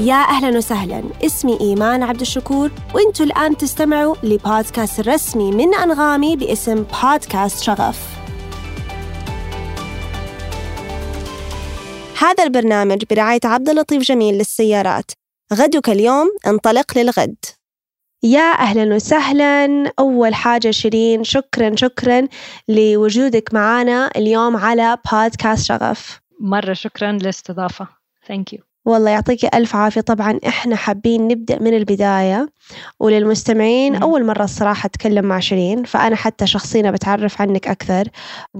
يا أهلا وسهلا. اسمي إيمان عبد الشكور وإنتوا الآن تستمعوا لبودكاست الرسمي من أنغامي باسم بودكاست شغف. هذا البرنامج برعاية عبد اللطيف جميل للسيارات. غدك اليوم انطلق للغد. يا أهلا وسهلا. أول حاجة شيرين شكرا شكرا لوجودك معنا اليوم على بودكاست شغف. مرة شكرا للاستضافة. thank you والله يعطيك ألف عافية. طبعا إحنا حابين نبدأ من البداية وللمستمعين أول مرة الصراحة أتكلم مع شيرين فأنا حتى شخصيا بتعرف عنك أكثر.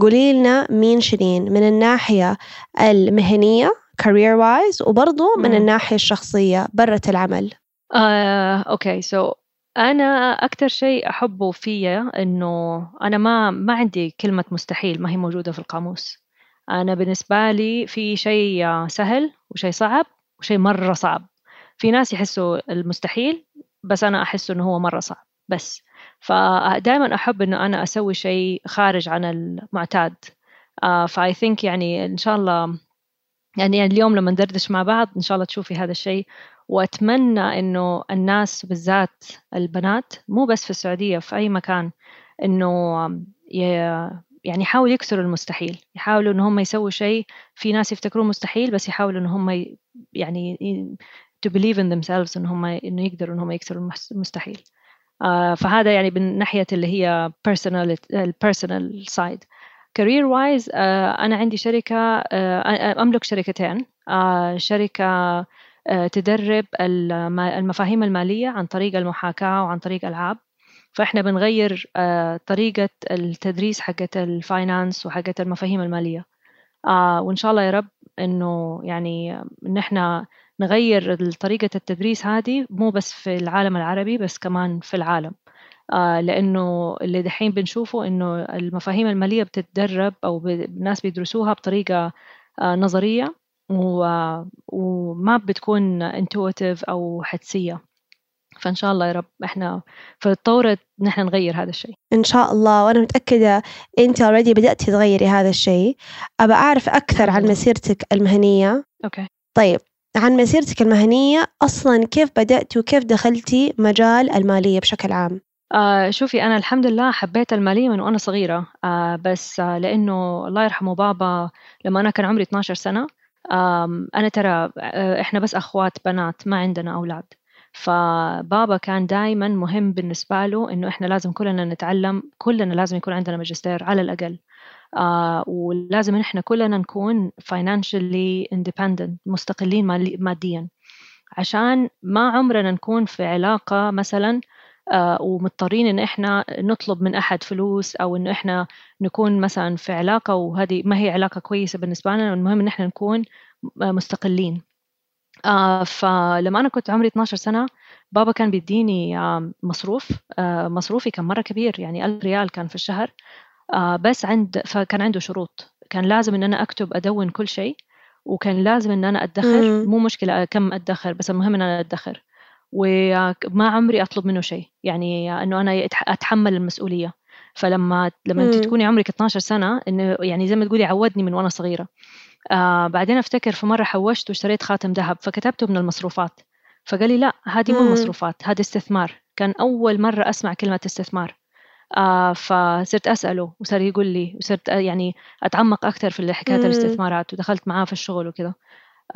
قولي لنا مين شيرين؟ من الناحية المهنية career wise وبرضو من الناحية الشخصية برة العمل. آه، أوكي. so أنا أكثر شيء أحبه فيا إنه أنا ما ما عندي كلمة مستحيل ما هي موجودة في القاموس. أنا بالنسبة لي في شيء سهل وشيء صعب وشيء مرة صعب. في ناس يحسوا المستحيل بس أنا أحس إنه هو مرة صعب. بس فدائما أحب إنه أنا أسوي شيء خارج عن المعتاد. فاي ثينك يعني إن شاء الله يعني اليوم لما ندردش مع بعض إن شاء الله تشوفي هذا الشيء. وأتمنى إنه الناس بالذات البنات مو بس في السعودية في أي مكان إنه يعني يحاولوا يكسروا المستحيل يحاولوا إن هم يسووا شيء في ناس يفتكروه مستحيل بس يحاولوا إن هم يعني to believe in themselves إن هم إنه يقدروا إن هم يكسروا المستحيل. آه فهذا يعني من ناحية اللي هي personal side. Career wise آه أنا عندي شركة آه أملك شركتين. آه شركة تدرب المفاهيم المالية عن طريق المحاكاة وعن طريق ألعاب. فإحنا بنغير آه، طريقة التدريس حقت الفاينانس وحقت المفاهيم المالية. آه، وإن شاء الله يا رب إنه يعني إن إحنا نغير طريقة التدريس هذه مو بس في العالم العربي بس كمان في العالم. آه، لأنه اللي دحين بنشوفه إنه المفاهيم المالية بتتدرب أو الناس بيدرسوها بطريقة نظرية وما بتكون intuitive أو حدسية. فإن شاء الله يا رب إحنا في الثورة نحن نغير هذا الشيء. إن شاء الله وأنا متأكدة أنت already بديتي تغيري هذا الشيء. أبى أعرف أكثر عن مسيرتك المهنية. أوكي. طيب عن مسيرتك المهنية أصلا كيف بداتي وكيف دخلتي مجال المالية بشكل عام؟ آه شوفي أنا الحمد لله حبيت المالية من وأنا صغيرة. آه بس آه لأنه الله يرحمه بابا لما أنا كان عمري 12 سنة آه أنا ترى آه إحنا بس أخوات بنات ما عندنا أولاد. فبابا كان دائما مهم بالنسبة له إنه إحنا لازم كلنا نتعلم كلنا لازم يكون عندنا ماجستير على الأقل. آه ولازم إحنا كلنا نكون financially independent مستقلين ماديا. عشان ما عمرنا نكون في علاقة مثلا آه ومضطرين إن إحنا نطلب من أحد فلوس أو إنه إحنا نكون مثلا في علاقة وهذه ما هي علاقة كويسة بالنسبة لنا المهم إن إحنا نكون مستقلين. آه فلما أنا كنت عمري 12 سنة بابا كان بيديني آه مصروف آه مصروفي كان مرة كبير يعني ألف ريال كان في الشهر. آه بس عند فكان عنده شروط. كان لازم إن أنا أكتب أدون كل شيء وكان لازم إن أنا أدخر مو مشكلة كم أدخر بس المهم إن أنا أدخر وما عمري أطلب منه شيء. يعني إنه أنا أتحمل المسؤولية. فلما لما أنت تكوني عمرك 12 سنة إنه يعني زي ما تقولي عودني من وأنا صغيرة. آه بعدين أفتكر في مرة حوشت واشتريت خاتم ذهب فكتبته من المصروفات. فقال لي لا هذه مو مصروفات هذا استثمار. كان أول مرة أسمع كلمة استثمار. آه فصرت أسأله وصار يقول لي وصرت يعني أتعمق أكثر في حكاية الاستثمارات ودخلت معاه في الشغل وكذا.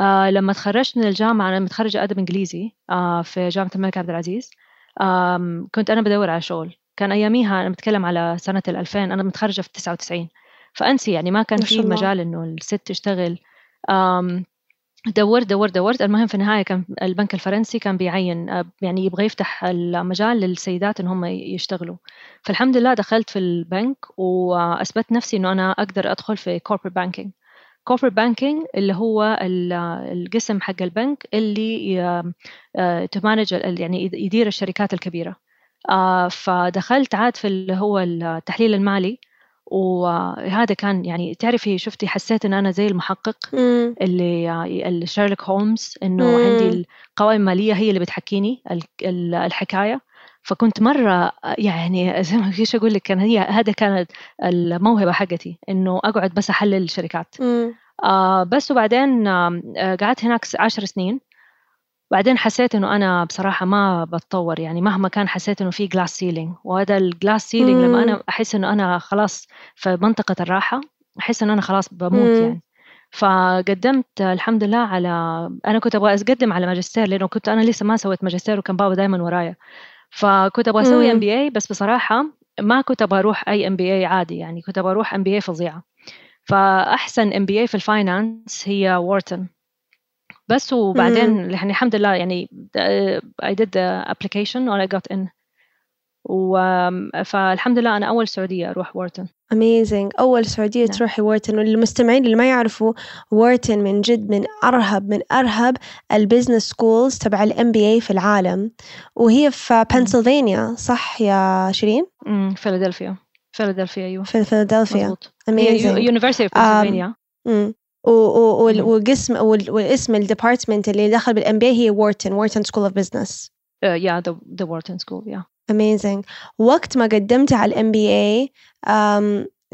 آه لما تخرجت من الجامعة أنا متخرجة أدب إنجليزي آه في جامعة الملك عبد العزيز. آه كنت أنا بدور على شغل. كان أياميها أنا بتكلم على سنة ال 2000 أنا متخرجة في 99 فأنسي يعني ما كان في مجال إنه الست تشتغل. دورت دورت دورت. المهم في النهاية كان البنك الفرنسي كان بيعين آه، يعني يبغى يفتح المجال للسيدات ان هم يشتغلوا. فالحمد لله دخلت في البنك وأثبت نفسي إنه أنا أقدر أدخل في corporate banking corporate banking اللي هو القسم حق البنك اللي ت manage آه، يعني يدير الشركات الكبيرة. آه، فدخلت عاد في اللي هو التحليل المالي. وهذا كان يعني تعرفي شفتي حسيت إن أنا زي المحقق مم. اللي شيرلوك هولمز إنه مم. عندي القوائم المالية هي اللي بتحكيني الحكاية فكنت مرة يعني زي ما فيش أقول لك كان هي هذا كانت الموهبة حقتي إنه أقعد بس أحلل الشركات آه بس وبعدين آه قعدت هناك عشر سنين بعدين حسيت إنه أنا بصراحة ما بتطور يعني مهما كان حسيت إنه في glass ceiling وهذا ال glass ceiling لما أنا أحس إنه أنا خلاص في منطقة الراحة أحس إنه أنا خلاص بموت مم. يعني. فقدمت الحمد لله على أنا كنت أبغى أقدم على ماجستير لأنه كنت أنا لسه ما سويت ماجستير وكان بابا دائما ورايا. فكنت أبغى أسوي. MBA بس بصراحة ما كنت أبغى أروح أي MBA عادي يعني كنت أبغى أروح MBA فظيعة. فأحسن MBA في ال finance هي وورتن بس وبعدين يعني الحمد لله يعني I did the application and I got in. و فالحمد لله أنا أول سعودية أروح وورتن amazing. أول سعودية نعم. تروحي وورتن وللمستمعين اللي ما يعرفوا وورتن من جد من أرهب من أرهب ال business schools تبع ال MBA في العالم. وهي في بنسلفانيا صح يا شيرين؟ امم فيلادلفيا فيلادلفيا أيوه. في فيلادلفيا مظبوط. هي amazing. University وقسم والاسم ال department اللي دخل بال MBA هي وورتن وورتن School of Business the the Wharton School yeah. Amazing. وقت ما قدمتي على ال MBA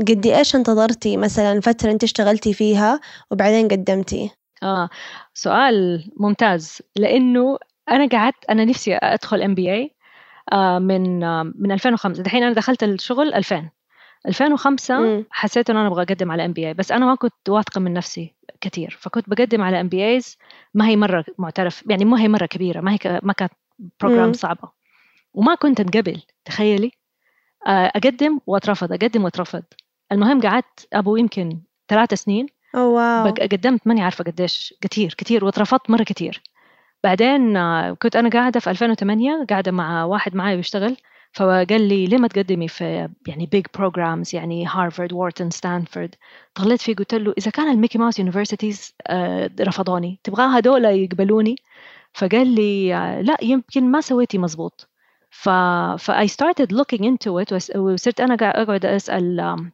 قد إيش انتظرتي مثلا فترة أنت اشتغلتي فيها وبعدين قدمتي؟ آه سؤال ممتاز لأنه أنا قعدت أنا نفسي أدخل MBA من آه من 2005 دحين أنا دخلت الشغل 2000 2005 مم. حسيت إنه أنا أبغى أقدم على MBA بس أنا ما كنت واثقة من نفسي كثير. فكنت بقدم على MBAs ما هي مرة معترف يعني ما هي مرة كبيرة ما هي ك- ما كانت program مم. صعبة. وما كنت أنقبل تخيلي. آه، أقدم وأترفض أقدم وأترفض. المهم قعدت أبو يمكن ثلاث سنين. oh wow. قدمت ماني عارفة قديش كتير كتير واترفضت مرة كتير بعدين آه، كنت أنا قاعدة في 2008 قاعدة مع واحد معي بيشتغل. فقال لي ليه ما تقدمي في يعني big programs يعني هارفارد وورتن ستانفورد طلعت فيه قلت له إذا كان ال Mickey Mouse universities رفضوني. تبغاها هذول يقبلوني؟ فقال لي آه، لا يمكن ما سويتي مزبوط ف ف I started looking into it وس- وصرت أقعد أسأل آم،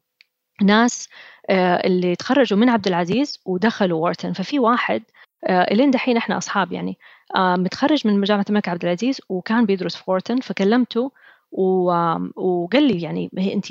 ناس آه، اللي تخرجوا من عبد العزيز ودخلوا وورتن ففي واحد آه، إلين دحين إحنا أصحاب يعني آه، متخرج من جامعة الملك عبد العزيز وكان بيدرس في وورتن فكلمته وقال لي يعني أنت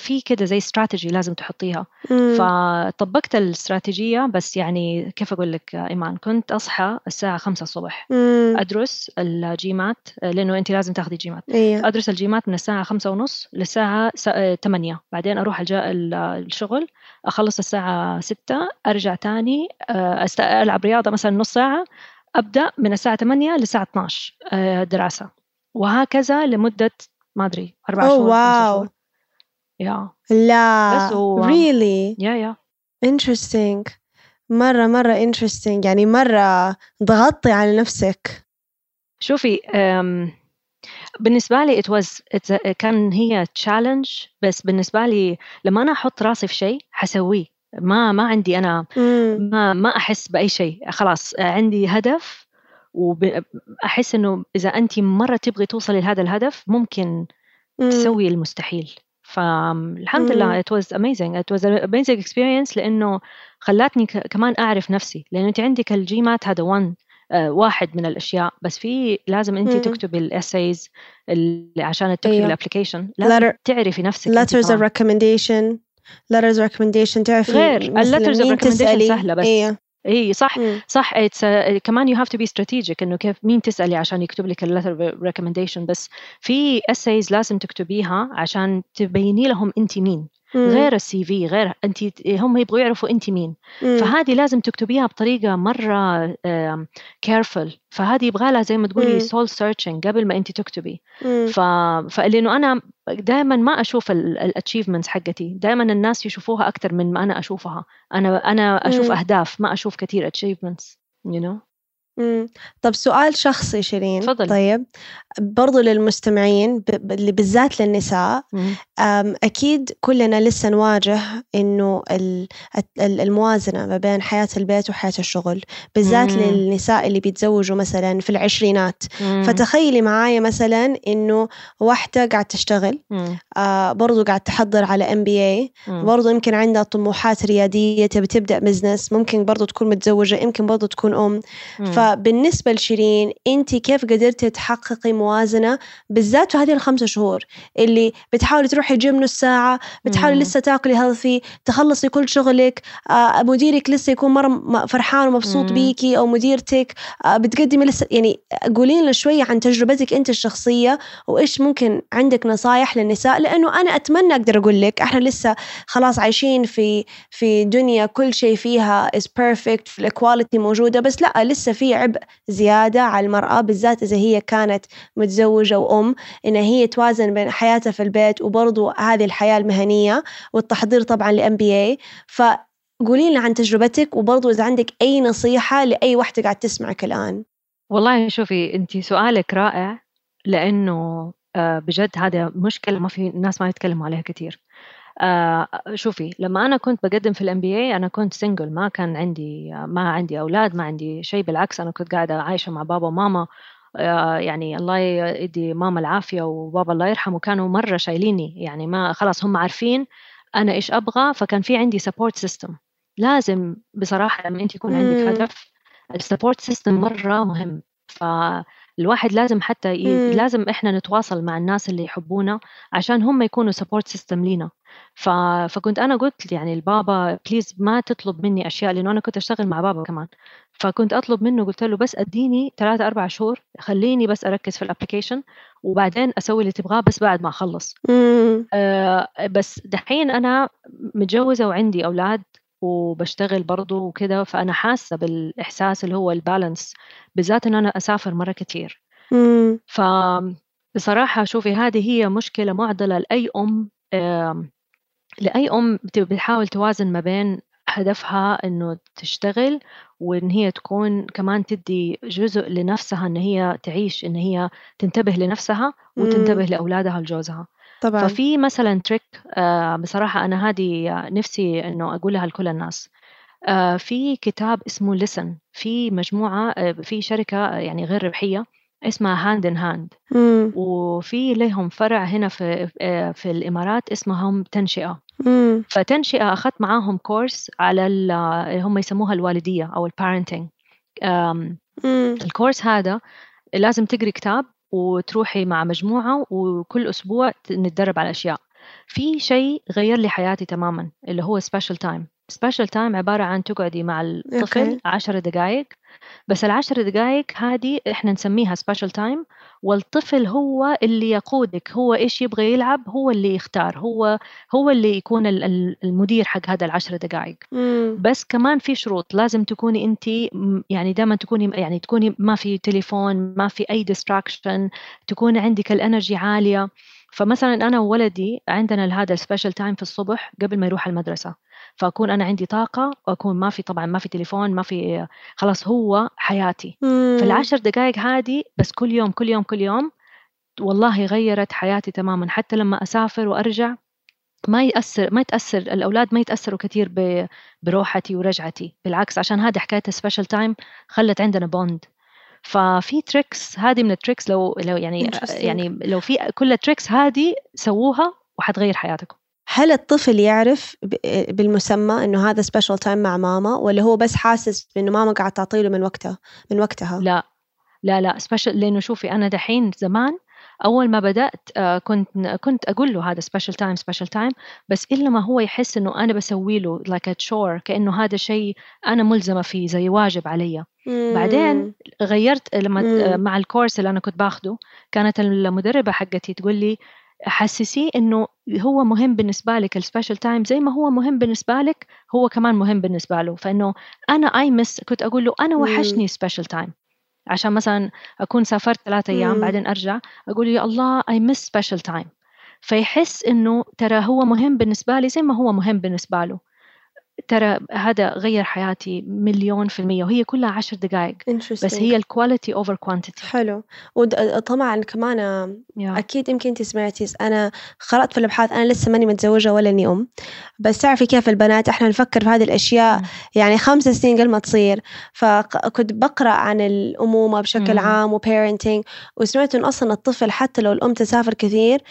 في كده زي استراتيجي لازم تحطيها. مم. فطبقت الاستراتيجيه بس يعني كيف أقول لك إيمان كنت أصحى الساعة 5 الصبح مم. أدرس الجيمات لأنه أنت لازم تاخذي جيمات. إيه. أدرس الجيمات من الساعة خمسة ونص للساعة س- آه، تمانية. بعدين أروح الج- ال- الشغل أخلص الساعة ستة أرجع تاني آه، ألعب رياضة مثلا نص ساعة أبدأ من الساعة 8 للساعة 12 آه، دراسة. وهكذا لمدة ما أدري أربع أوه شهور واو. يا. لا بس هو- really يا يا. Interesting. مرة مرة interesting. يعني مرة ضغطتي على نفسك. شوفي بالنسبة لي it was it's a- كان هي challenge بس بالنسبة لي لما أنا أحط راسي في شيء حسويه. ما ما عندي أنا. ما ما أحس بأي شيء. خلاص عندي هدف وأحس إنه إذا أنت مرة تبغي توصلي لهذا الهدف ممكن مم. تسوي المستحيل فالحمد. لله it was amazing it was an amazing experience لأنه خلاتني كمان أعرف نفسي لأنه أنت عندك ال GMAT هذا one آه، واحد من الأشياء بس في لازم مم. تكتبي ال essays اللي عشان تكتبي أيوة. ال application لازم letter تعرفي نفسك letters of recommendation letters of recommendation تعرفي غير مثلاً ال letters of مين recommendation تسألي سهلة بس. إيه إي صح مم. صح it's a, كمان you have to be strategic إنه كيف مين تسألي عشان يكتب لك اللتر recommendation بس في essays لازم تكتبيها عشان تبيني لهم انت مين مم. غير السي في غير انت هم يبغوا يعرفوا انت مين مم. فهذه لازم تكتبيها بطريقة مرة careful فهذه يبغى لها زي ما تقولي soul searching قبل ما انت تكتبي. ف... فلأنه أنا دائما ما أشوف ال achievements حقتي دائما الناس يشوفوها أكثر من ما أنا أشوفها أنا أنا أشوف مم. أهداف ما أشوف كثير achievements you know مم. طب سؤال شخصي شيرين. طيب برضو للمستمعين ب- بالذات للنساء مم. أكيد كلنا لسه نواجه إنه ال- ال- الموازنة ما بين حياة البيت وحياة الشغل بالذات مم. للنساء اللي بيتزوجوا مثلا في العشرينات مم. فتخيلي معايا مثلا إنه واحدة قاعد تشتغل مم. آه برضو قاعد تحضر على MBA مم. برضو يمكن عندها طموحات ريادية تبي تبدأ business ممكن برضو تكون متزوجة يمكن برضو تكون أم مم. فبالنسبة لشيرين أنت كيف قدرتي تحققي موازنة بالذات في هذه الخمسة شهور اللي بتحاولي تروحي بتروحي جيم نص ساعة بتحاولي لسه تاكلي healthy تخلصي كل شغلك آه مديرك لسه يكون مرة فرحان ومبسوط بيكي أو مديرتك آه بتقدمي لسه يعني قولي لنا شوية عن تجربتك أنت الشخصية وإيش ممكن عندك نصايح للنساء لأنه أنا أتمنى أقدر أقول لك إحنا لسه خلاص عايشين في في دنيا كل شيء فيها is perfect في ال equality موجودة بس لأ لسه في عبء زيادة على المرأة بالذات إذا هي كانت متزوجة وأم إن هي توازن بين حياتها في البيت وبرضو هذه الحياة المهنية والتحضير طبعا ل MBA فقولي لنا عن تجربتك وبرضو إذا عندك أي نصيحة لأي واحدة قاعد تسمعك الآن. والله شوفي أنت سؤالك رائع لأنه آه، بجد هذا مشكلة ما في الناس ما يتكلموا عليها كثير آه شوفي لما أنا كنت بقدم في الـ MBA أنا كنت single ما كان عندي ما عندي أولاد ما عندي شيء بالعكس أنا كنت قاعدة عايشة مع بابا وماما. يعني الله يدي ماما العافية وبابا الله يرحمه كانوا مرة شايليني. يعني ما خلاص هم عارفين أنا إيش أبغى فكان في عندي support system لازم بصراحة لما أنت يكون عندك هدف ال support system مرة مهم. ف الواحد لازم حتى ي... لازم إحنا نتواصل مع الناس اللي يحبونا عشان هم يكونوا support system لينا. ف... فكنت أنا قلت يعني البابا please ما تطلب مني أشياء لأنه أنا كنت أشتغل مع بابا كمان. فكنت أطلب منه قلت له بس أديني ثلاثة أربع شهور خليني بس أركز في ال application وبعدين أسوي اللي تبغاه بس بعد ما أخلص. آه بس دحين أنا متجوزة وعندي أولاد وبشتغل برضو وكده فأنا حاسة بالإحساس اللي هو البالانس بالذات إن أنا أسافر مرة كتير. فبصراحة شوفي هذه هي مشكلة معضلة لأي أم لأي أم بتحاول توازن ما بين هدفها إنه تشتغل وإن هي تكون كمان تدي جزء لنفسها إن هي تعيش إن هي تنتبه لنفسها وتنتبه لأولادها لجوزها. طبعا. ففي مثلا trick آه، بصراحة أنا هذه نفسي إنه أقولها لكل الناس. آه، في كتاب اسمه Listen في مجموعة آه، في شركة يعني غير ربحية اسمها Hand in Hand وفي لهم فرع هنا في في الإمارات اسمهم تنشئة. مم. فتنشئة أخذت معاهم course على هم يسموها الوالدية أو ال parenting الكورس هذا لازم تقري كتاب وتروحي مع مجموعة وكل أسبوع نتدرب على أشياء في شيء غير لي حياتي تماما اللي هو special time special time عبارة عن تقعدي مع الطفل عشر دقائق بس العشر دقائق هذه إحنا نسميها special time والطفل هو اللي يقودك هو إيش يبغى يلعب هو اللي يختار هو هو اللي يكون المدير حق هذا العشر دقائق بس كمان في شروط لازم تكوني انت يعني دائما تكوني يعني تكوني ما في تليفون ما في أي distraction تكون عندك ال energy عالية. فمثلا أنا وولدي عندنا هذا ال special time في الصبح قبل ما يروح المدرسة. فأكون أنا عندي طاقة وأكون ما في طبعا ما في تليفون ما في خلاص هو حياتي. مم. فالعشر دقائق هذه بس كل يوم كل يوم كل يوم والله غيرت حياتي تماما. حتى لما أسافر وأرجع ما يأثر ما يتأثر الأولاد ما يتأثروا كثير بروحتي ورجعتي. بالعكس عشان هذه حكاية ال special time خلت عندنا bond ففي tricks هذه من ال tricks لو لو يعني يعني لو في كل ال tricks هذه سووها وحتغير حياتكم. هل الطفل يعرف بالمسمى إنه هذا special time مع ماما ولا هو بس حاسس إنه ماما قاعد تعطي له من وقتها من وقتها؟ لا. لا لا special لأنه شوفي أنا دحين زمان أول ما بدأت آه، كنت كنت أقول له هذا special time special time بس إلا ما هو يحس إنه أنا بسوي له like like chore كأنه هذا شيء أنا ملزمة فيه زي واجب علي. بعدين غيرت لما مم. مع ال course اللي أنا كنت باخده كانت المدربة حقتي تقول لي حسسيه إنه هو مهم بالنسبة لك ال special time زي ما هو مهم بالنسبة لك هو كمان مهم بالنسبة له. فإنه أنا I miss كنت أقول له أنا وحشني special time عشان مثلا أكون سافرت ثلاثة أيام بعدين أرجع أقول يا الله I miss special time فيحس إنه ترى هو مهم بالنسبة لي زي ما هو مهم بالنسبة له. ترى هذا غير حياتي مليون في المية وهي كلها عشر دقائق بس هي ال quality over quantity حلو وطبعا كمان yeah. أكيد يمكن أنت سمعتي أنا قرأت في الأبحاث أنا لسه ماني متزوجة ولا إني أم بس تعرفي كيف البنات إحنا نفكر في هذه الأشياء mm. يعني خمس سنين قبل ما تصير فكنت بقرأ عن الأمومة بشكل mm. عام وبيرنتنج وسمعت انه أصلا الطفل حتى لو الأم تسافر كثير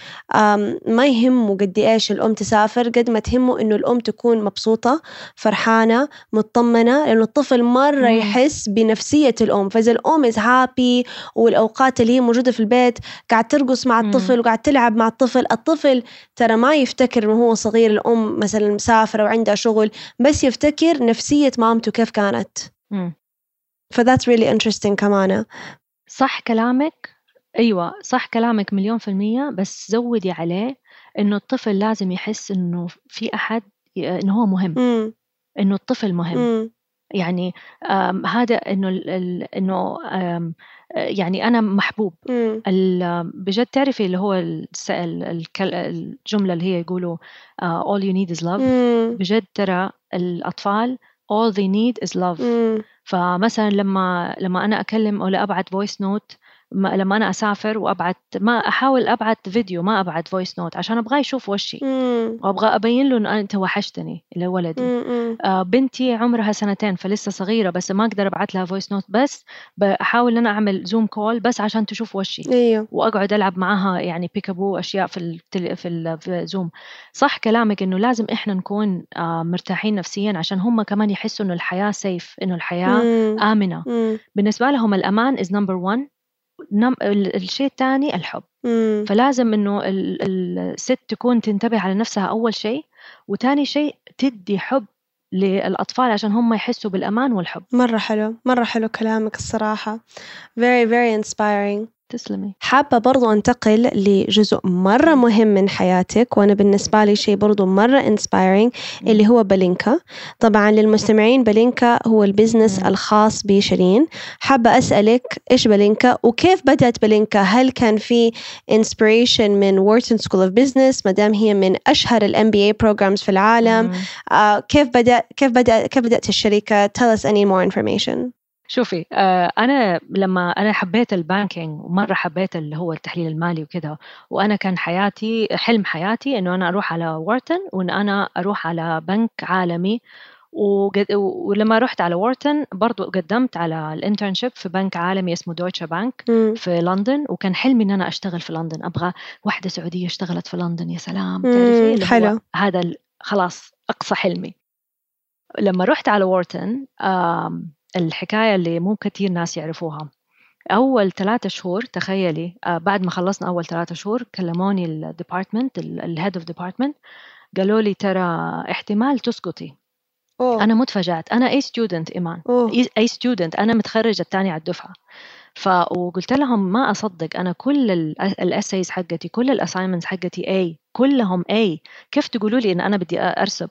ما يهمه قد إيش الأم تسافر قد ما تهمه إنه الأم تكون مبسوطة فرحانة مطمنة لأنه الطفل مرة مم. يحس بنفسية الأم فإذا الأم is happy والأوقات اللي هي موجودة في البيت قاعد ترقص مع. الطفل وقاعد تلعب مع الطفل الطفل ترى ما يفتكر إنه هو صغير الأم مثلا مسافرة وعندها شغل بس يفتكر نفسية مامته كيف كانت مم. ف that's really interesting كمان صح كلامك أيوة صح كلامك مليون في المية بس زودي عليه إنه الطفل لازم يحس إنه في أحد إنه هو مهم مم. إنه الطفل مهم مم. يعني هذا آم، آه، يعني أنا محبوب بجد تعرفي اللي هو الس- ال- الكل- الجملة اللي هي يقولوا آه، all you need is love مم. بجد ترى الأطفال all they need is love مم. فمثلا لما لما أنا أكلم ولا ابعت voice note لما أنا أسافر وابعت ما أحاول أبعت فيديو ما أبعت voice note عشان ابغاه يشوف وشي. وأبغى أبين له إنه أنت وحشتني لولدي. آه بنتي عمرها سنتين فلسه صغيرة بس ما أقدر أبعت لها voice note بس بحاول إن أنا أعمل Zoom call بس عشان تشوف وشي أيوه وأقعد ألعب معاها يعني peekaboo أشياء في التل... في, ال... في Zoom صح كلامك إنه لازم إحنا نكون آه مرتاحين نفسيا عشان هم كمان يحسوا إنه الحياة safe إنه الحياة مم. آمنة مم. بالنسبة لهم الأمان is number 1 الشيء الثاني الحب. مم. فلازم إنه ال- ال- الست تكون تنتبه على نفسها أول شيء وثاني شيء تدي حب للأطفال عشان هم يحسوا بالأمان والحب. مرة حلو مرة حلو كلامك الصراحة. Very very inspiring. تسلمي. حابة برضو أنتقل لجزء مرة مهم من حياتك وأنا بالنسبة لي شيء برضو مرة inspiring اللي هو بلينكا. طبعا للمستمعين بلينكا هو ال business. الخاص بشيرين. حابة أسألك إيش بلينكا وكيف بدأت بلينكا؟ هل كان في inspiration من Wharton School of Business مدام هي من أشهر ال MBA programs في العالم. آه كيف بدأ كيف بدأ كيف بدأت الشركة؟ Tell us any more information. شوفي آه، أنا لما أنا حبيت ال banking ومرة حبيت اللي هو التحليل المالي وكذا وأنا كان حياتي حلم حياتي إنه أنا أروح على Wharton وإن أنا أروح على بنك عالمي. ولما رحت على Wharton برضو قدمت على ال internship في بنك عالمي اسمه Deutsche Bank. في لندن. وكان حلمي إن أنا أشتغل في لندن. أبغى واحدة سعودية اشتغلت في لندن يا سلام. تعرفي؟ حلو. هذا خلاص أقصى حلمي. لما رحت على Wharton آم، الحكاية اللي مو كثير ناس يعرفوها. أول ثلاثة شهور تخيلي آه، بعد ما خلصنا أول ثلاثة شهور كلموني ال department ال head of department قالوا لي ترى احتمال تسقطي أوه. أنا متفاجأت. أنا A student إيمان. أوه. A student أنا متخرجة الثاني على الدفعة. ف وقلت لهم ما أصدق. أنا كل ال essays حقتي كل ال assignments حقتي A كلهم A كيف تقولوا لي إن أنا بدي أرسب؟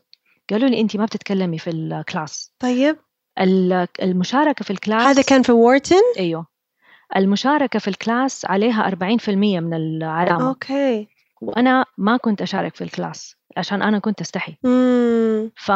قالوا لي انت ما بتتكلمي في ال class طيب. ال- المشاركة في ال class هذا كان في Wharton أيوه. المشاركة في ال class عليها 40% من العلامة. Okay. وأنا ما كنت أشارك في ال class عشان أنا كنت أستحي مم. ف...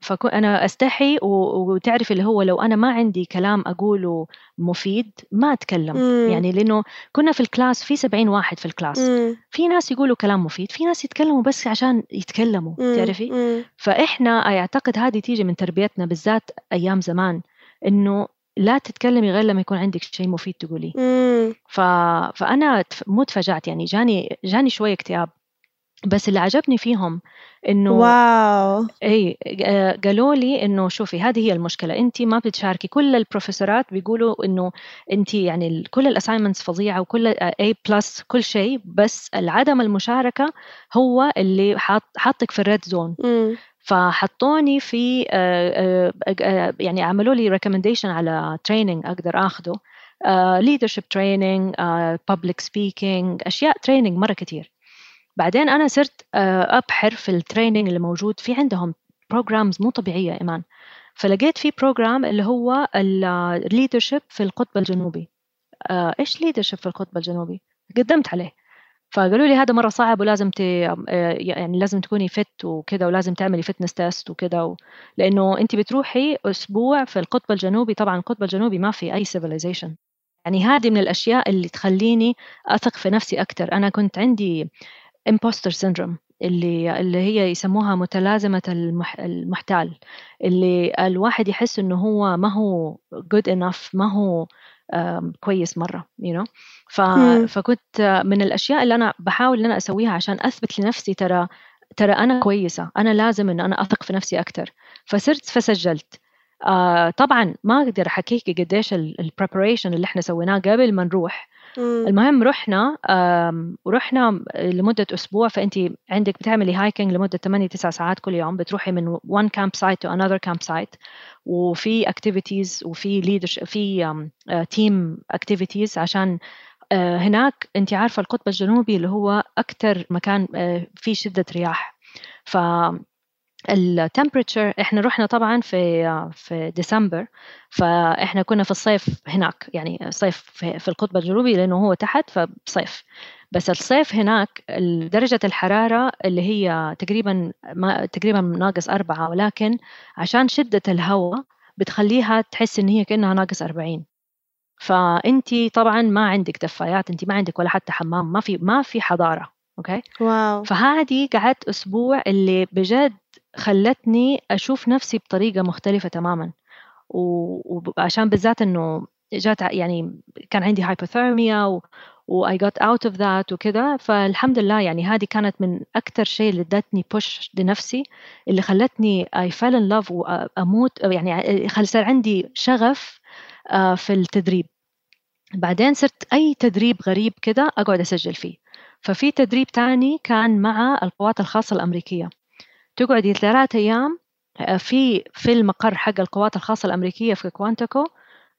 فأنا أستحي و... وتعرفي اللي هو لو أنا ما عندي كلام أقوله مفيد ما أتكلم مم. يعني لأنه كنا في ال class في 70 واحد في ال class مم. في ناس يقولوا كلام مفيد في ناس يتكلموا بس عشان يتكلموا مم. تعرفي مم. فإحنا أعتقد هذه تيجي من تربيتنا بالذات أيام زمان إنه لا تتكلمي غير لما يكون عندك شيء مفيد تقوليه. ف... فأنا تف- مو تفاجأت يعني جاني جاني شوية اكتئاب. بس اللي عجبني فيهم إنه wow. إي آه، قالوا لي إنه شوفي هذه هي المشكلة. انت ما بتشاركي. كل ال professorات بيقولوا إنه انت يعني كل ال assignments فظيعة وكل A plus كل شيء. بس عدم المشاركة هو اللي حاط حاطك في ال red zone. فحطوني في آه، آه، آه، يعني عملوا لي recommendation على training أقدر اخذه leadership training public speaking أشياء training مرة كتير. بعدين أنا صرت أبحر في ال training اللي موجود. في عندهم programs مو طبيعية إيمان. فلقيت في program اللي هو ال leadership في القطب الجنوبي. إيش leadership في القطب الجنوبي؟ قدمت عليه. فقالوا لي هذا مرة صعب ولازم ت... آه، يعني لازم تكوني fit وكذا ولازم تعملي fitness test وكذا و... لأنه انت بتروحي أسبوع في القطب الجنوبي طبعا القطب الجنوبي ما في أي civilization يعني هذه من الأشياء اللي تخليني أثق في نفسي أكثر أنا كنت عندي imposter syndrome اللي اللي هي يسموها متلازمة المح المحتال اللي الواحد يحس إنه هو ما هو good enough ما هو كويس مرة you know. ف... فكنت من الأشياء اللي أنا بحاول إن أنا أسويها عشان أثبت لنفسي ترى ترى أنا كويسة أنا لازم إن أنا أثق في نفسي أكتر. فصرت فسجلت. آه طبعا ما أقدر أحكيك قديش ال preparation اللي إحنا سويناه قبل ما نروح مم. المهم رحنا ورحنا لمدة أسبوع فأنت عندك بتعملي hiking لمدة 8 9 ساعات كل يوم بتروحي من one campsite to another campsite وفي activities وفي leadership في تيم activities عشان هناك أنت عارفة القطب الجنوبي اللي هو أكثر مكان فيه شدة رياح ف التمبريتشر إحنا رحنا طبعا في في ديسمبر فإحنا كنا في الصيف هناك يعني صيف في القطب الجنوبي لأنه هو تحت فصيف. بس الصيف هناك درجة الحرارة اللي هي تقريبا ما تقريبا ناقص أربعة ولكن عشان شدة الهواء بتخليها تحس إن هي كأنها ناقص أربعين. فأنت طبعا ما عندك دفايات أنت ما عندك ولا حتى حمام ما في ما في حضارة okay؟ Wow. فهذه قعدت أسبوع اللي بجد خلتني أشوف نفسي بطريقة مختلفة تماما. وعشان بالذات إنه جات يعني كان عندي hypothermia و و I got out of that وكذا. فالحمد لله يعني هذه كانت من أكثر شيء اللي ادتني push لنفسي اللي خلتني I fell in love وأموت يعني صار عندي شغف في التدريب. بعدين صرت أي تدريب غريب كذا أقعد أسجل فيه. ففي تدريب تاني كان مع القوات الخاصة الأمريكية. تقعدي ثلاثة أيام في في المقر حق القوات الخاصة الأمريكية في كوانتاكو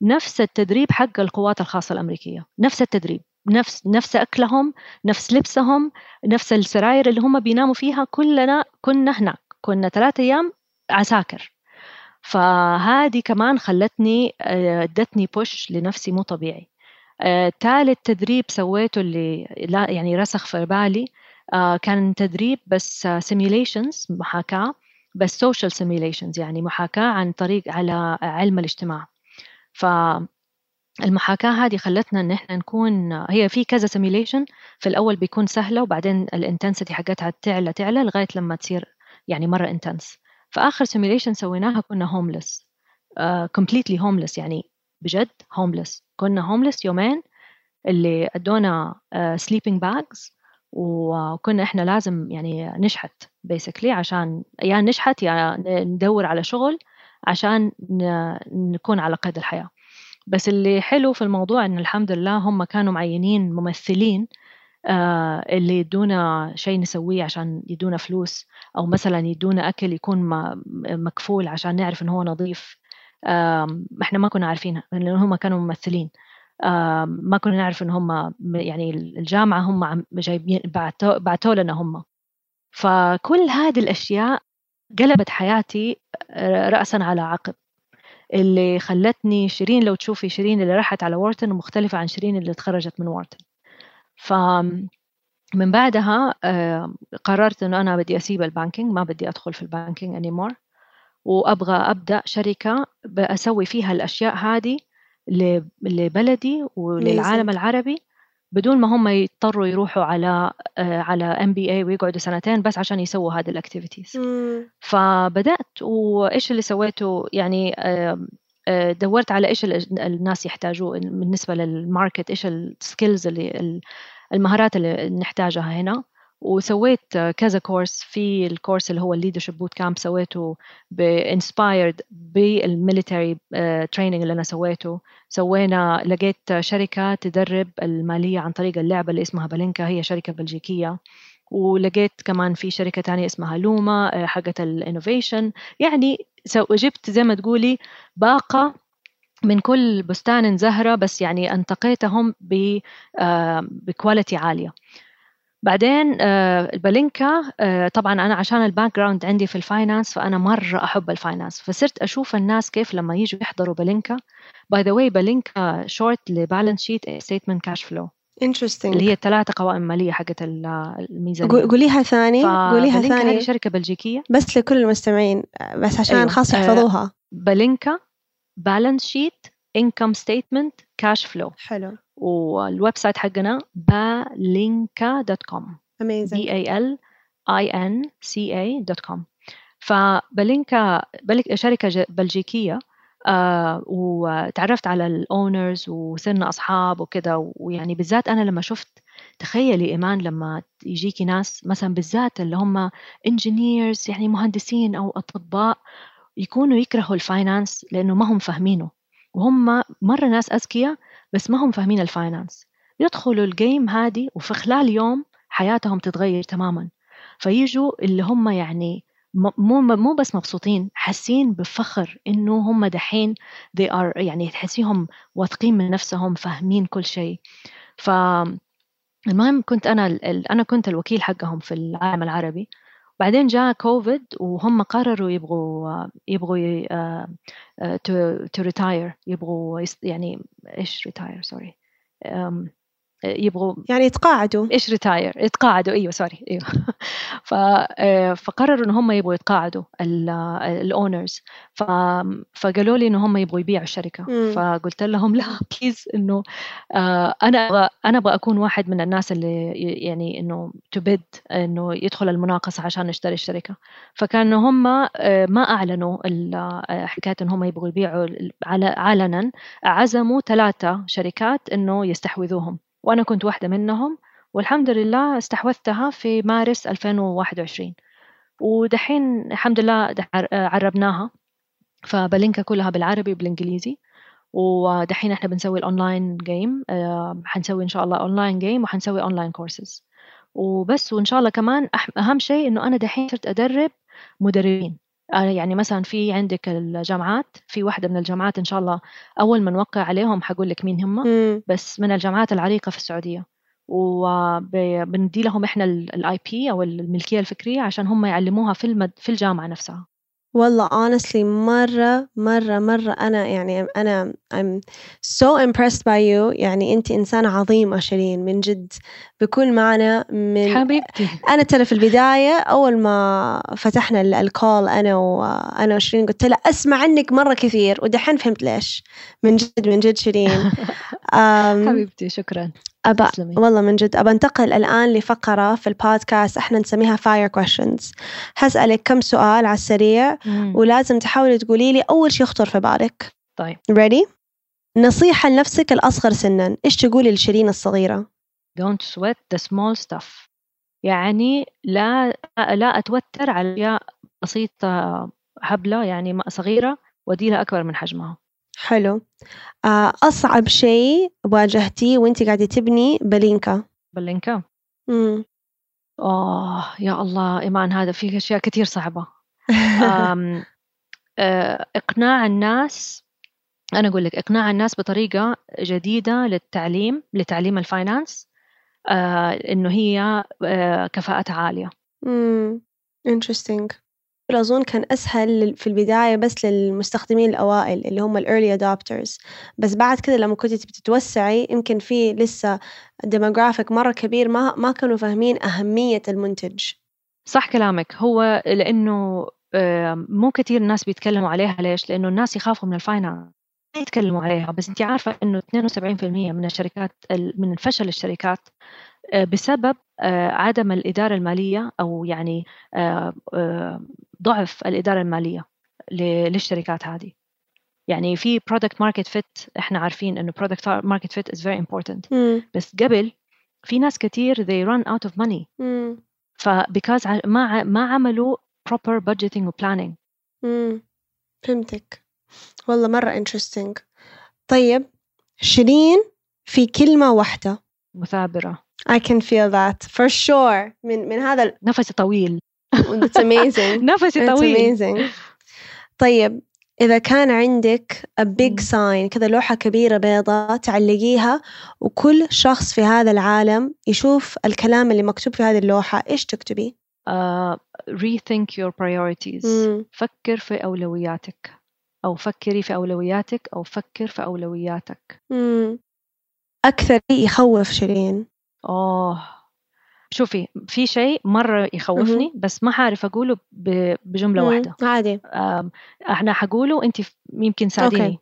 نفس التدريب حق القوات الخاصة الأمريكية نفس التدريب نفس نفس أكلهم نفس لبسهم نفس السراير اللي هم بيناموا فيها كلنا كنا هناك كنا ثلاثة أيام عساكر. فهذه كمان خلتني ادتني push لنفسي مو طبيعي. ثالث تدريب سويته اللي لا يعني رسخ في بالي كان تدريب بس simulations محاكاة بس social simulations يعني محاكاة عن طريق على علم الاجتماع. ف المحاكاة هذه خلتنا إن إحنا نكون هي في كذا simulation في الأول بيكون سهلة وبعدين ال intensity حقتها تعلى تعلى لغاية لما تصير يعني مرة intense فآخر simulation سويناها كنا homeless completely homeless يعني بجد homeless كنا homeless يومين اللي أدونا sleeping bags وكنا إحنا لازم يعني نشحت basically عشان يا نشحت يا ندور على شغل عشان نكون على قيد الحياة. بس اللي حلو في الموضوع إن الحمد لله هم كانوا معينين ممثلين آه اللي يدونا شيء نسويه عشان يدونا فلوس أو مثلا يدونا أكل يكون مكفول عشان نعرف انه هو نظيف. إحنا ما كنا عارفينها لأنه هم كانوا ممثلين. ما كنا نعرف إن هم يعني الجامعة هم جايبين بعتوا لنا هم. فكل هذه الأشياء قلبت حياتي راسا على عقب. اللي خلتني شيرين لو تشوفي شيرين اللي راحت على Wharton مختلفة عن شيرين اللي تخرجت من Wharton ف من بعدها قررت إنه أنا بدي أسيب ال banking ما بدي أدخل في ال banking anymore. وأبغى أبدأ شركة أسوي فيها الأشياء هذه لبلدي وللعالم العربي بدون ما هم يضطروا يروحوا على على MBA ويقعدوا سنتين بس عشان يسووا هذه ال activities فبدأت وإيش اللي سويته؟ يعني دورت على إيش الناس يحتاجوه بالنسبة لل market إيش ال skills اللي المهارات اللي نحتاجها هنا. وسويت كذا course في ال course اللي هو ال leadership boot camp سويته ب inspired بال military training اللي أنا سويته. سوينا لقيت شركة تدرب المالية عن طريق اللعبة اللي اسمها بالينكا هي شركة بلجيكية. ولقيت كمان في شركة تانية اسمها لوما حقت ال innovation يعني جبت زي ما تقولي باقة من كل بستان زهرة بس يعني أنتقيتهم ب quality عالية. بعدين البلينكا طبعا أنا عشان ال background عندي في ال finance فأنا مرة أحب ال finance فصرت أشوف الناس كيف لما يجوا يحضروا بلينكا. by the way بلينكا short ل balance sheet statement cash flow interesting اللي هي الثلاثة قوائم مالية حقت الميزانية. قوليها ثاني. قوليها ثاني. هذه شركة بلجيكية. بس لكل المستمعين بس عشان أيوه. خاص يحفظوها. بلينكا balance sheet income statement cash flow حلو. وال website حقنا balinka.com amazing. B a l i n c a.com فبالينكا شركة بلجيكية آه وتعرفت على ال owners وصرنا أصحاب وكذا ويعني بالذات أنا لما شفت تخيلي إيمان لما يجيكي ناس مثلا بالذات اللي هم engineers يعني مهندسين أو أطباء يكونوا يكرهوا ال finance لأنه ما هم فاهمينه. وهم مرة ناس أذكياء بس ما هم فاهمين ال finance يدخلوا ال game هذه وفي خلال يوم حياتهم تتغير تماما. فيجوا اللي هم يعني مو مو بس مبسوطين حاسين بفخر إنه هم دحين they are يعني تحسيهم واثقين من نفسهم فاهمين كل شيء. ف المهم كنت أنا أنا كنت الوكيل حقهم في العالم العربي. بعدين جاء كوفيد وهم قرروا يبغوا يبغوا to retire يبغوا يعني إيش retire sorry يبغوا يعني يتقاعدوا. إيش retire يتقاعدوا. إيوه sorry إيوه. آه، فقرروا إن هم يبغوا يتقاعدوا ال owners فقالوا لي إن هم يبغوا يبيعوا الشركة. م. فقلت لهم لا please إنه آه، أنا أبغى أنا أبغى أكون واحد من الناس اللي يعني إنه تبد إنه يدخل المناقصة عشان نشتري الشركة. فكانوا هم آه، ما أعلنوا حكاية إن هم يبغوا يبيعوا علنا. عزموا ثلاثة شركات إنه يستحوذوهم. وأنا كنت واحدة منهم والحمد لله استحوذتها في مارس 2021 ودحين الحمد لله عربناها فبلينكا كلها بالعربي وبالإنجليزي. ودحين إحنا بنسوي ال online game حنسوي إن شاء الله online game وحنسوي online courses وبس وإن شاء الله كمان أهم شيء إنه أنا دحين صرت أدرب مدربين. يعني مثلا في عندك الجامعات في واحدة من الجامعات إن شاء الله أول ما نوقع عليهم حقول لك مين هم بس من الجامعات العريقة في السعودية. وبندي لهم إحنا ال IP أو الملكية الفكرية عشان هم يعلموها في المد في الجامعة نفسها. والله honestly مرة مرة مرة أنا يعني أنا I'm so impressed by you. يعني أنت إنسانة عظيمة شيرين من جد. بكل معنى من حبيبتي. أنا ترى في البداية أول ما فتحنا ال call أنا وأنا وشيرين قلت لها أسمع عنك مرة كثير ودحين فهمت ليش. من جد من جد شيرين. حبيبتي شكرا. أبا والله من جد أبى أنتقل الآن لفقرة في البودكاست إحنا نسميها fire questions. حسألك كم سؤال على السريع مم. ولازم تحاولي تقولي لي أول شيء يخطر في بالك. طيب. Ready نصيحة لنفسك الأصغر سنا إيش تقولي لشيرين الصغيرة؟ Don't sweat the small stuff. يعني لا لا أتوتر على أشياء بسيطة هبلة يعني صغيرة وديلها أكبر من حجمها. حلو. آه، أصعب شيء واجهتيه وأنت قاعدة تبني بلينكا. بلينكا؟ امم آه يا الله إيمان هذا في أشياء كثير صعبة. آه، إقناع الناس أنا أقول لك إقناع الناس بطريقة جديدة للتعليم لتعليم ال finance آه، إنه هي كفاءتها عالية. امم interesting. أظن كان أسهل في البداية بس للمستخدمين الأوائل اللي هم ال early adopters بس بعد كده لما كنت بتتوسعي يمكن في لسه demographic مرة كبير ما ما كانوا فاهمين أهمية المنتج. صح كلامك. هو لأنه مو كثير الناس بيتكلموا عليها. ليش؟ لأنه الناس يخافوا من الفاينانس ما يتكلموا عليها. بس انت عارفة إنه 72% من الشركات من فشل الشركات آه، بسبب آه، عدم الإدارة المالية أو يعني آه، ضعف الإدارة المالية للشركات هذه. يعني في product market fit إحنا عارفين إنه product market fit is very important. مم. بس قبل في ناس كثير they run out of money. مم. ف because ما ما عملوا proper budgeting و planning. مم. فهمتك. والله مرة interesting. طيب شيرين في كلمة واحدة. مثابرة. I can feel that for sure. من من هذا نفسي طويل. It's amazing. نفسي طويل. It's amazing. طيب إذا كان عندك a big sign كذا لوحة كبيرة بيضاء تعلقيها وكل شخص في هذا العالم يشوف الكلام اللي مكتوب في هذه اللوحة إيش تكتبي؟ uh, rethink your priorities. مم. فكر في أولوياتك. أو فكري في أولوياتك أو فكر في أولوياتك. مم. أكثر يخوف شيرين. آه. شوفي في شيء مرة يخوفني بس ما حعرف أقوله بجملة واحدة. عادي. أنا حقوله أنت يمكن ساعديني.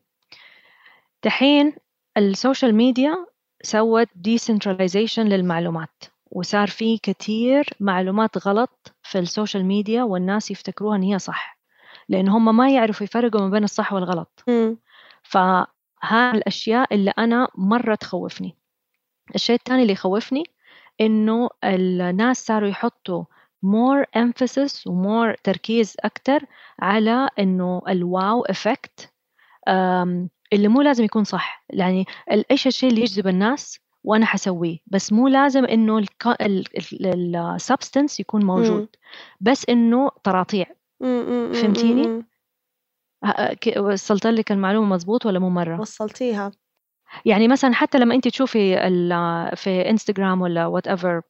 دحين ال social media سوت decentralization للمعلومات وصار في كثير معلومات غلط في ال social media والناس يفتكروها إن هي صح لأن هم ما يعرفوا يفرقوا ما بين الصح والغلط. فها الأشياء اللي أنا مرة تخوفني. الشيء الثاني اللي يخوفني إنه الناس صاروا يحطوا more emphasis و more تركيز أكتر على إنه ال wow effect اللي مو لازم يكون صح. يعني إيش الشيء اللي يجذب الناس وأنا حسويه؟ بس مو لازم إنه ال substance يكون موجود. بس إنه تراطيع. فهمتيني؟ وصلت لك المعلومة مزبوط ولا مو مرة؟ وصلتيها. يعني مثلا حتى لما انت تشوفي في انستغرام ولا whatever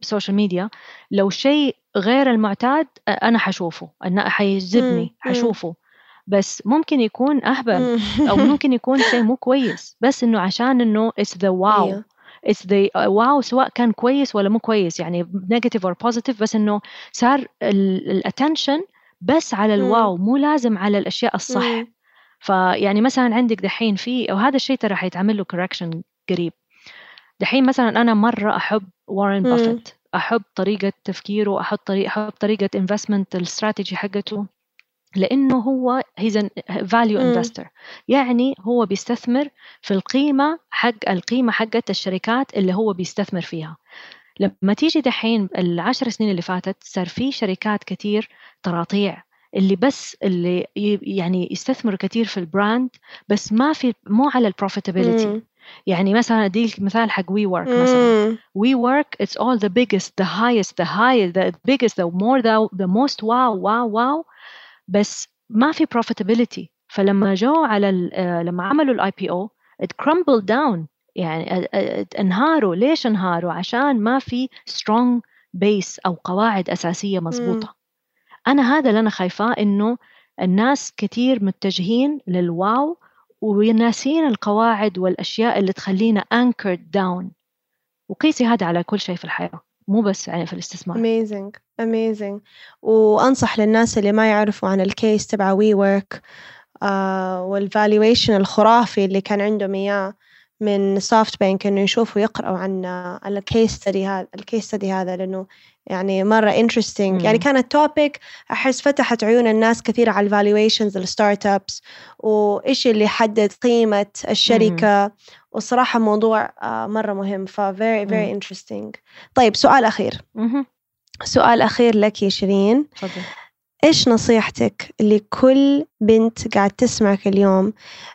social media لو شيء غير المعتاد أنا حشوفه أنا حيجذبني حشوفه. بس ممكن يكون أهبل أو ممكن يكون شيء مو كويس. بس إنه عشان إنه it's the wow it's the wow سواء كان كويس ولا مو كويس يعني negative or positive بس إنه صار ال attention بس على ال wow مو لازم على الأشياء الصح. فيعني مثلا عندك دحين في وهذا الشيء ترى حيتعمل له correction قريب. دحين مثلا أنا مرة أحب وارن بافيت أحب طريقة تفكيره أحب طريقه أحب طريقة investment ال strategy حقته لأنه هو he's value investor يعني هو بيستثمر في القيمة حق القيمة حقت الشركات اللي هو بيستثمر فيها. لما تيجي دحين العشر سنين اللي فاتت صار في شركات كثير تراطيع. اللي بس اللي يعني يستثمروا كثير في ال brand بس ما في مو على ال profitability يعني مثلا اديك مثال حق WeWork مثلا WeWork it's all the the highest the highest the biggest the more the, the most wow wow wow. بس ما في profitability. فلما جو على آه، لما عملوا ال IPO it crumbled down. يعني انهاروا. ليش انهاروا؟ عشان ما في strong base أو قواعد أساسية مضبوطة. أنا هذا اللي أنا خايفاه إنه الناس كثير متجهين لل wow وناسين القواعد والأشياء اللي تخلينا anchored down. وقيسي هذا على كل شيء في الحياة مو بس يعني في الاستثمار. Amazing amazing. وأنصح للناس اللي ما يعرفوا عن ال case تبع WeWork وال valuation الخرافي اللي كان عندهم إياه. من SoftBank إنه يشوفوا يقرأوا عن ال case study هذا ال case study هذا لأنه يعني مرة interesting يعني كانت topic أحس فتحت عيون الناس كثير على ال valuations ال startups وإيش اللي يحدد قيمة الشركة. مم. وصراحة موضوع آه، مرة مهم ف very very interesting. طيب سؤال أخير. مم. سؤال أخير لك يا شيرين. إيش نصيحتك لكل بنت قاعد تسمعك اليوم؟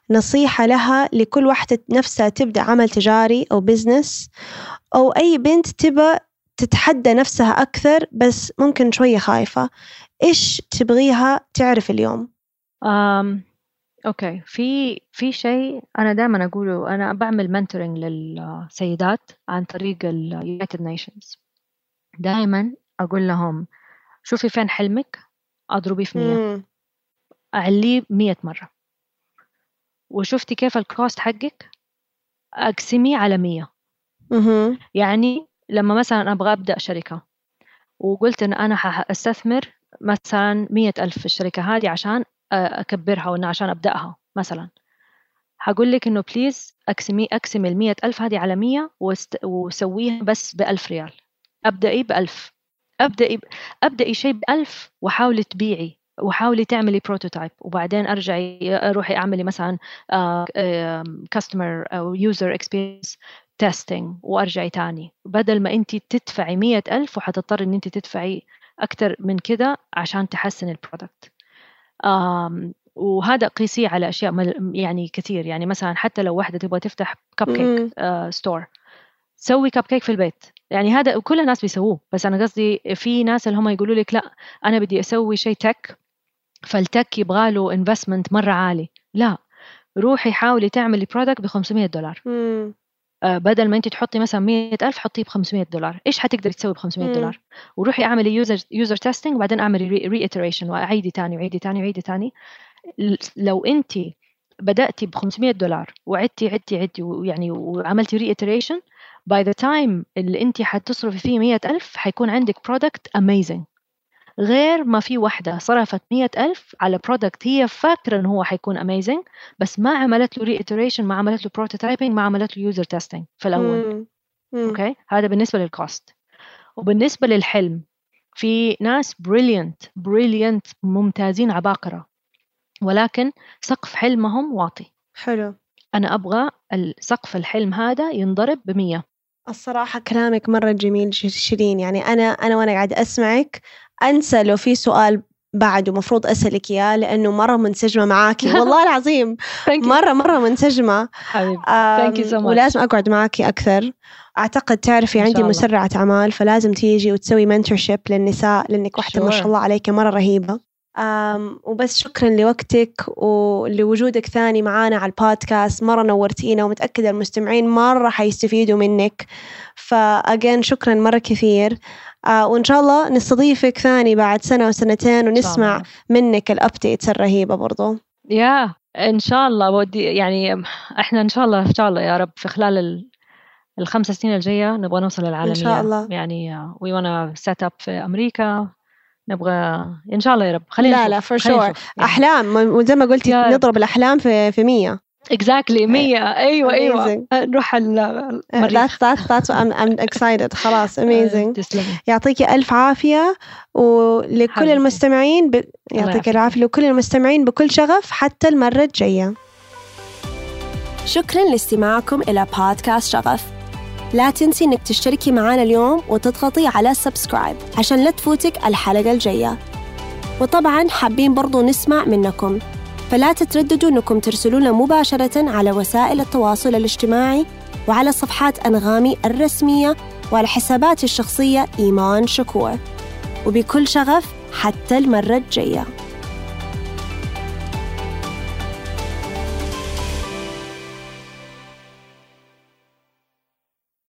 نصيحة لها لكل واحدة نفسها تبدأ عمل تجاري أو business أو أي بنت تبى تتحدى نفسها أكثر بس ممكن شوية خايفة. إيش تبغيها تعرف اليوم؟ um, okay. في في شيء أنا دائما أقوله أنا بعمل mentoring للسيدات عن طريق ال United Nations دائما أقول لهم شوفي فين حلمك اضربي في مية. أعليه مية مرة. وشفتي كيف ال cost حقك؟ أقسمي على مية. يعني لما مثلا أبغى أبدأ شركة وقلت إن أنا حأستثمر مثلا مية ألف في الشركة هذه عشان أكبرها وإن عشان أبدأها مثلا. هقول لك إنه please أقسمي أقسمي المية ألف هذه على مية وسويها بس بألف ريال. أبدأي بألف. ابدأي ابدأي شيء بألف وحاولي تبيعي وحاولي تعملي prototype وبعدين أرجعي روحي أعملي مثلا customer أو user experience testing وأرجعي تاني. بدل ما انت تدفعي مية ألف وحتضطر إن انت تدفعي أكثر من كده عشان تحسن ال product وهذا قيسيه على أشياء يعني كثير. يعني مثلا حتى لو واحدة تبغى تفتح cupcake store سوي كب كيك في البيت. يعني هذا كل الناس بيسووه بس أنا قصدي في ناس اللي هم يقولوا لك لا أنا بدي أسوي شيء tech فال tech يبغى له investment مرة عالي. لا روحي حاولي تعملي product ب 500 دولار. مم. آه بدل ما أنت تحطي مثلا 100000 حطيه ب 500 دولار. إيش حتقدري تسوي ب 500 دولار؟ وروحي أعملي user user testing وبعدين أعملي re-iteration وعيدي ثاني وعيدي ثاني وعيدي ثاني لو أنت بداتي ب 500 دولار وعدتي عدتي عدتي ويعني وعملتي re-iteration by the time اللي انت حتصرفي فيه مية ألف حيكون عندك product amazing غير ما في واحدة صرفت مية ألف على product هي فاكرة إنه هو حيكون amazing بس ما عملت له ري ما عملت له prototyping ما عملت له user testing في الأول. okay هذا بالنسبة لل cost وبالنسبة للحلم في ناس brilliant brilliant ممتازين عباقرة. ولكن سقف حلمهم واطي. حلو. أنا أبغى سقف الحلم هذا ينضرب بمية. الصراحة كلامك مرة جميل شيرين. يعني أنا أنا وأنا قاعدة أسمعك أنسى لو في سؤال بعده مفروض أسألك إياه لأنه مرة منسجمة معاكي. والله العظيم مرة مرة منسجمة. حبيبي. ولازم أقعد معاكي أكثر. أعتقد تعرفي عندي مسرعة أعمال فلازم تيجي وتسوي منتورشيب للنساء لأنك واحدة ما شاء الله عليك مرة رهيبة. وبس شكرا لوقتك ولوجودك ثاني معانا على البودكاست. مرة نورتينا ومتأكدة المستمعين مرة حيستفيدوا منك. ف again شكرا مرة كثير. وإن شاء الله نستضيفك ثاني بعد سنة وسنتين ونسمع منك ال updates الرهيبة برضو. يا إن شاء الله. ودي يعني إحنا إن شاء الله إن شاء الله يا رب في خلال ال الخمس سنين الجاية نبغى نوصل للعالمية إن شاء الله. يعني we wanna set up في أمريكا. نبغى إن شاء الله يا رب. خلينا لا لا for sure يعني. أحلام زي ما قلتي نضرب الأحلام في في 100 exactly 100 أيوه أيوه. نروح المريخ that's that's I'm I'm excited خلاص amazing يعطيكي ألف عافية ولكل المستمعين ب... يعطيك العافية لكل المستمعين بكل شغف حتى المرة الجاية. شكرا لاستماعكم إلى بودكاست شغف. لا تنسي إنك تشتركي معنا اليوم وتضغطي على subscribe عشان لا تفوتك الحلقة الجاية. وطبعا حابين برضو نسمع منكم. فلا تترددوا أنكم ترسلونا مباشرة على وسائل التواصل الاجتماعي وعلى صفحات أنغامي الرسمية وعلى حساباتي الشخصية إيمان شكور. وبكل شغف حتى المرة الجاية.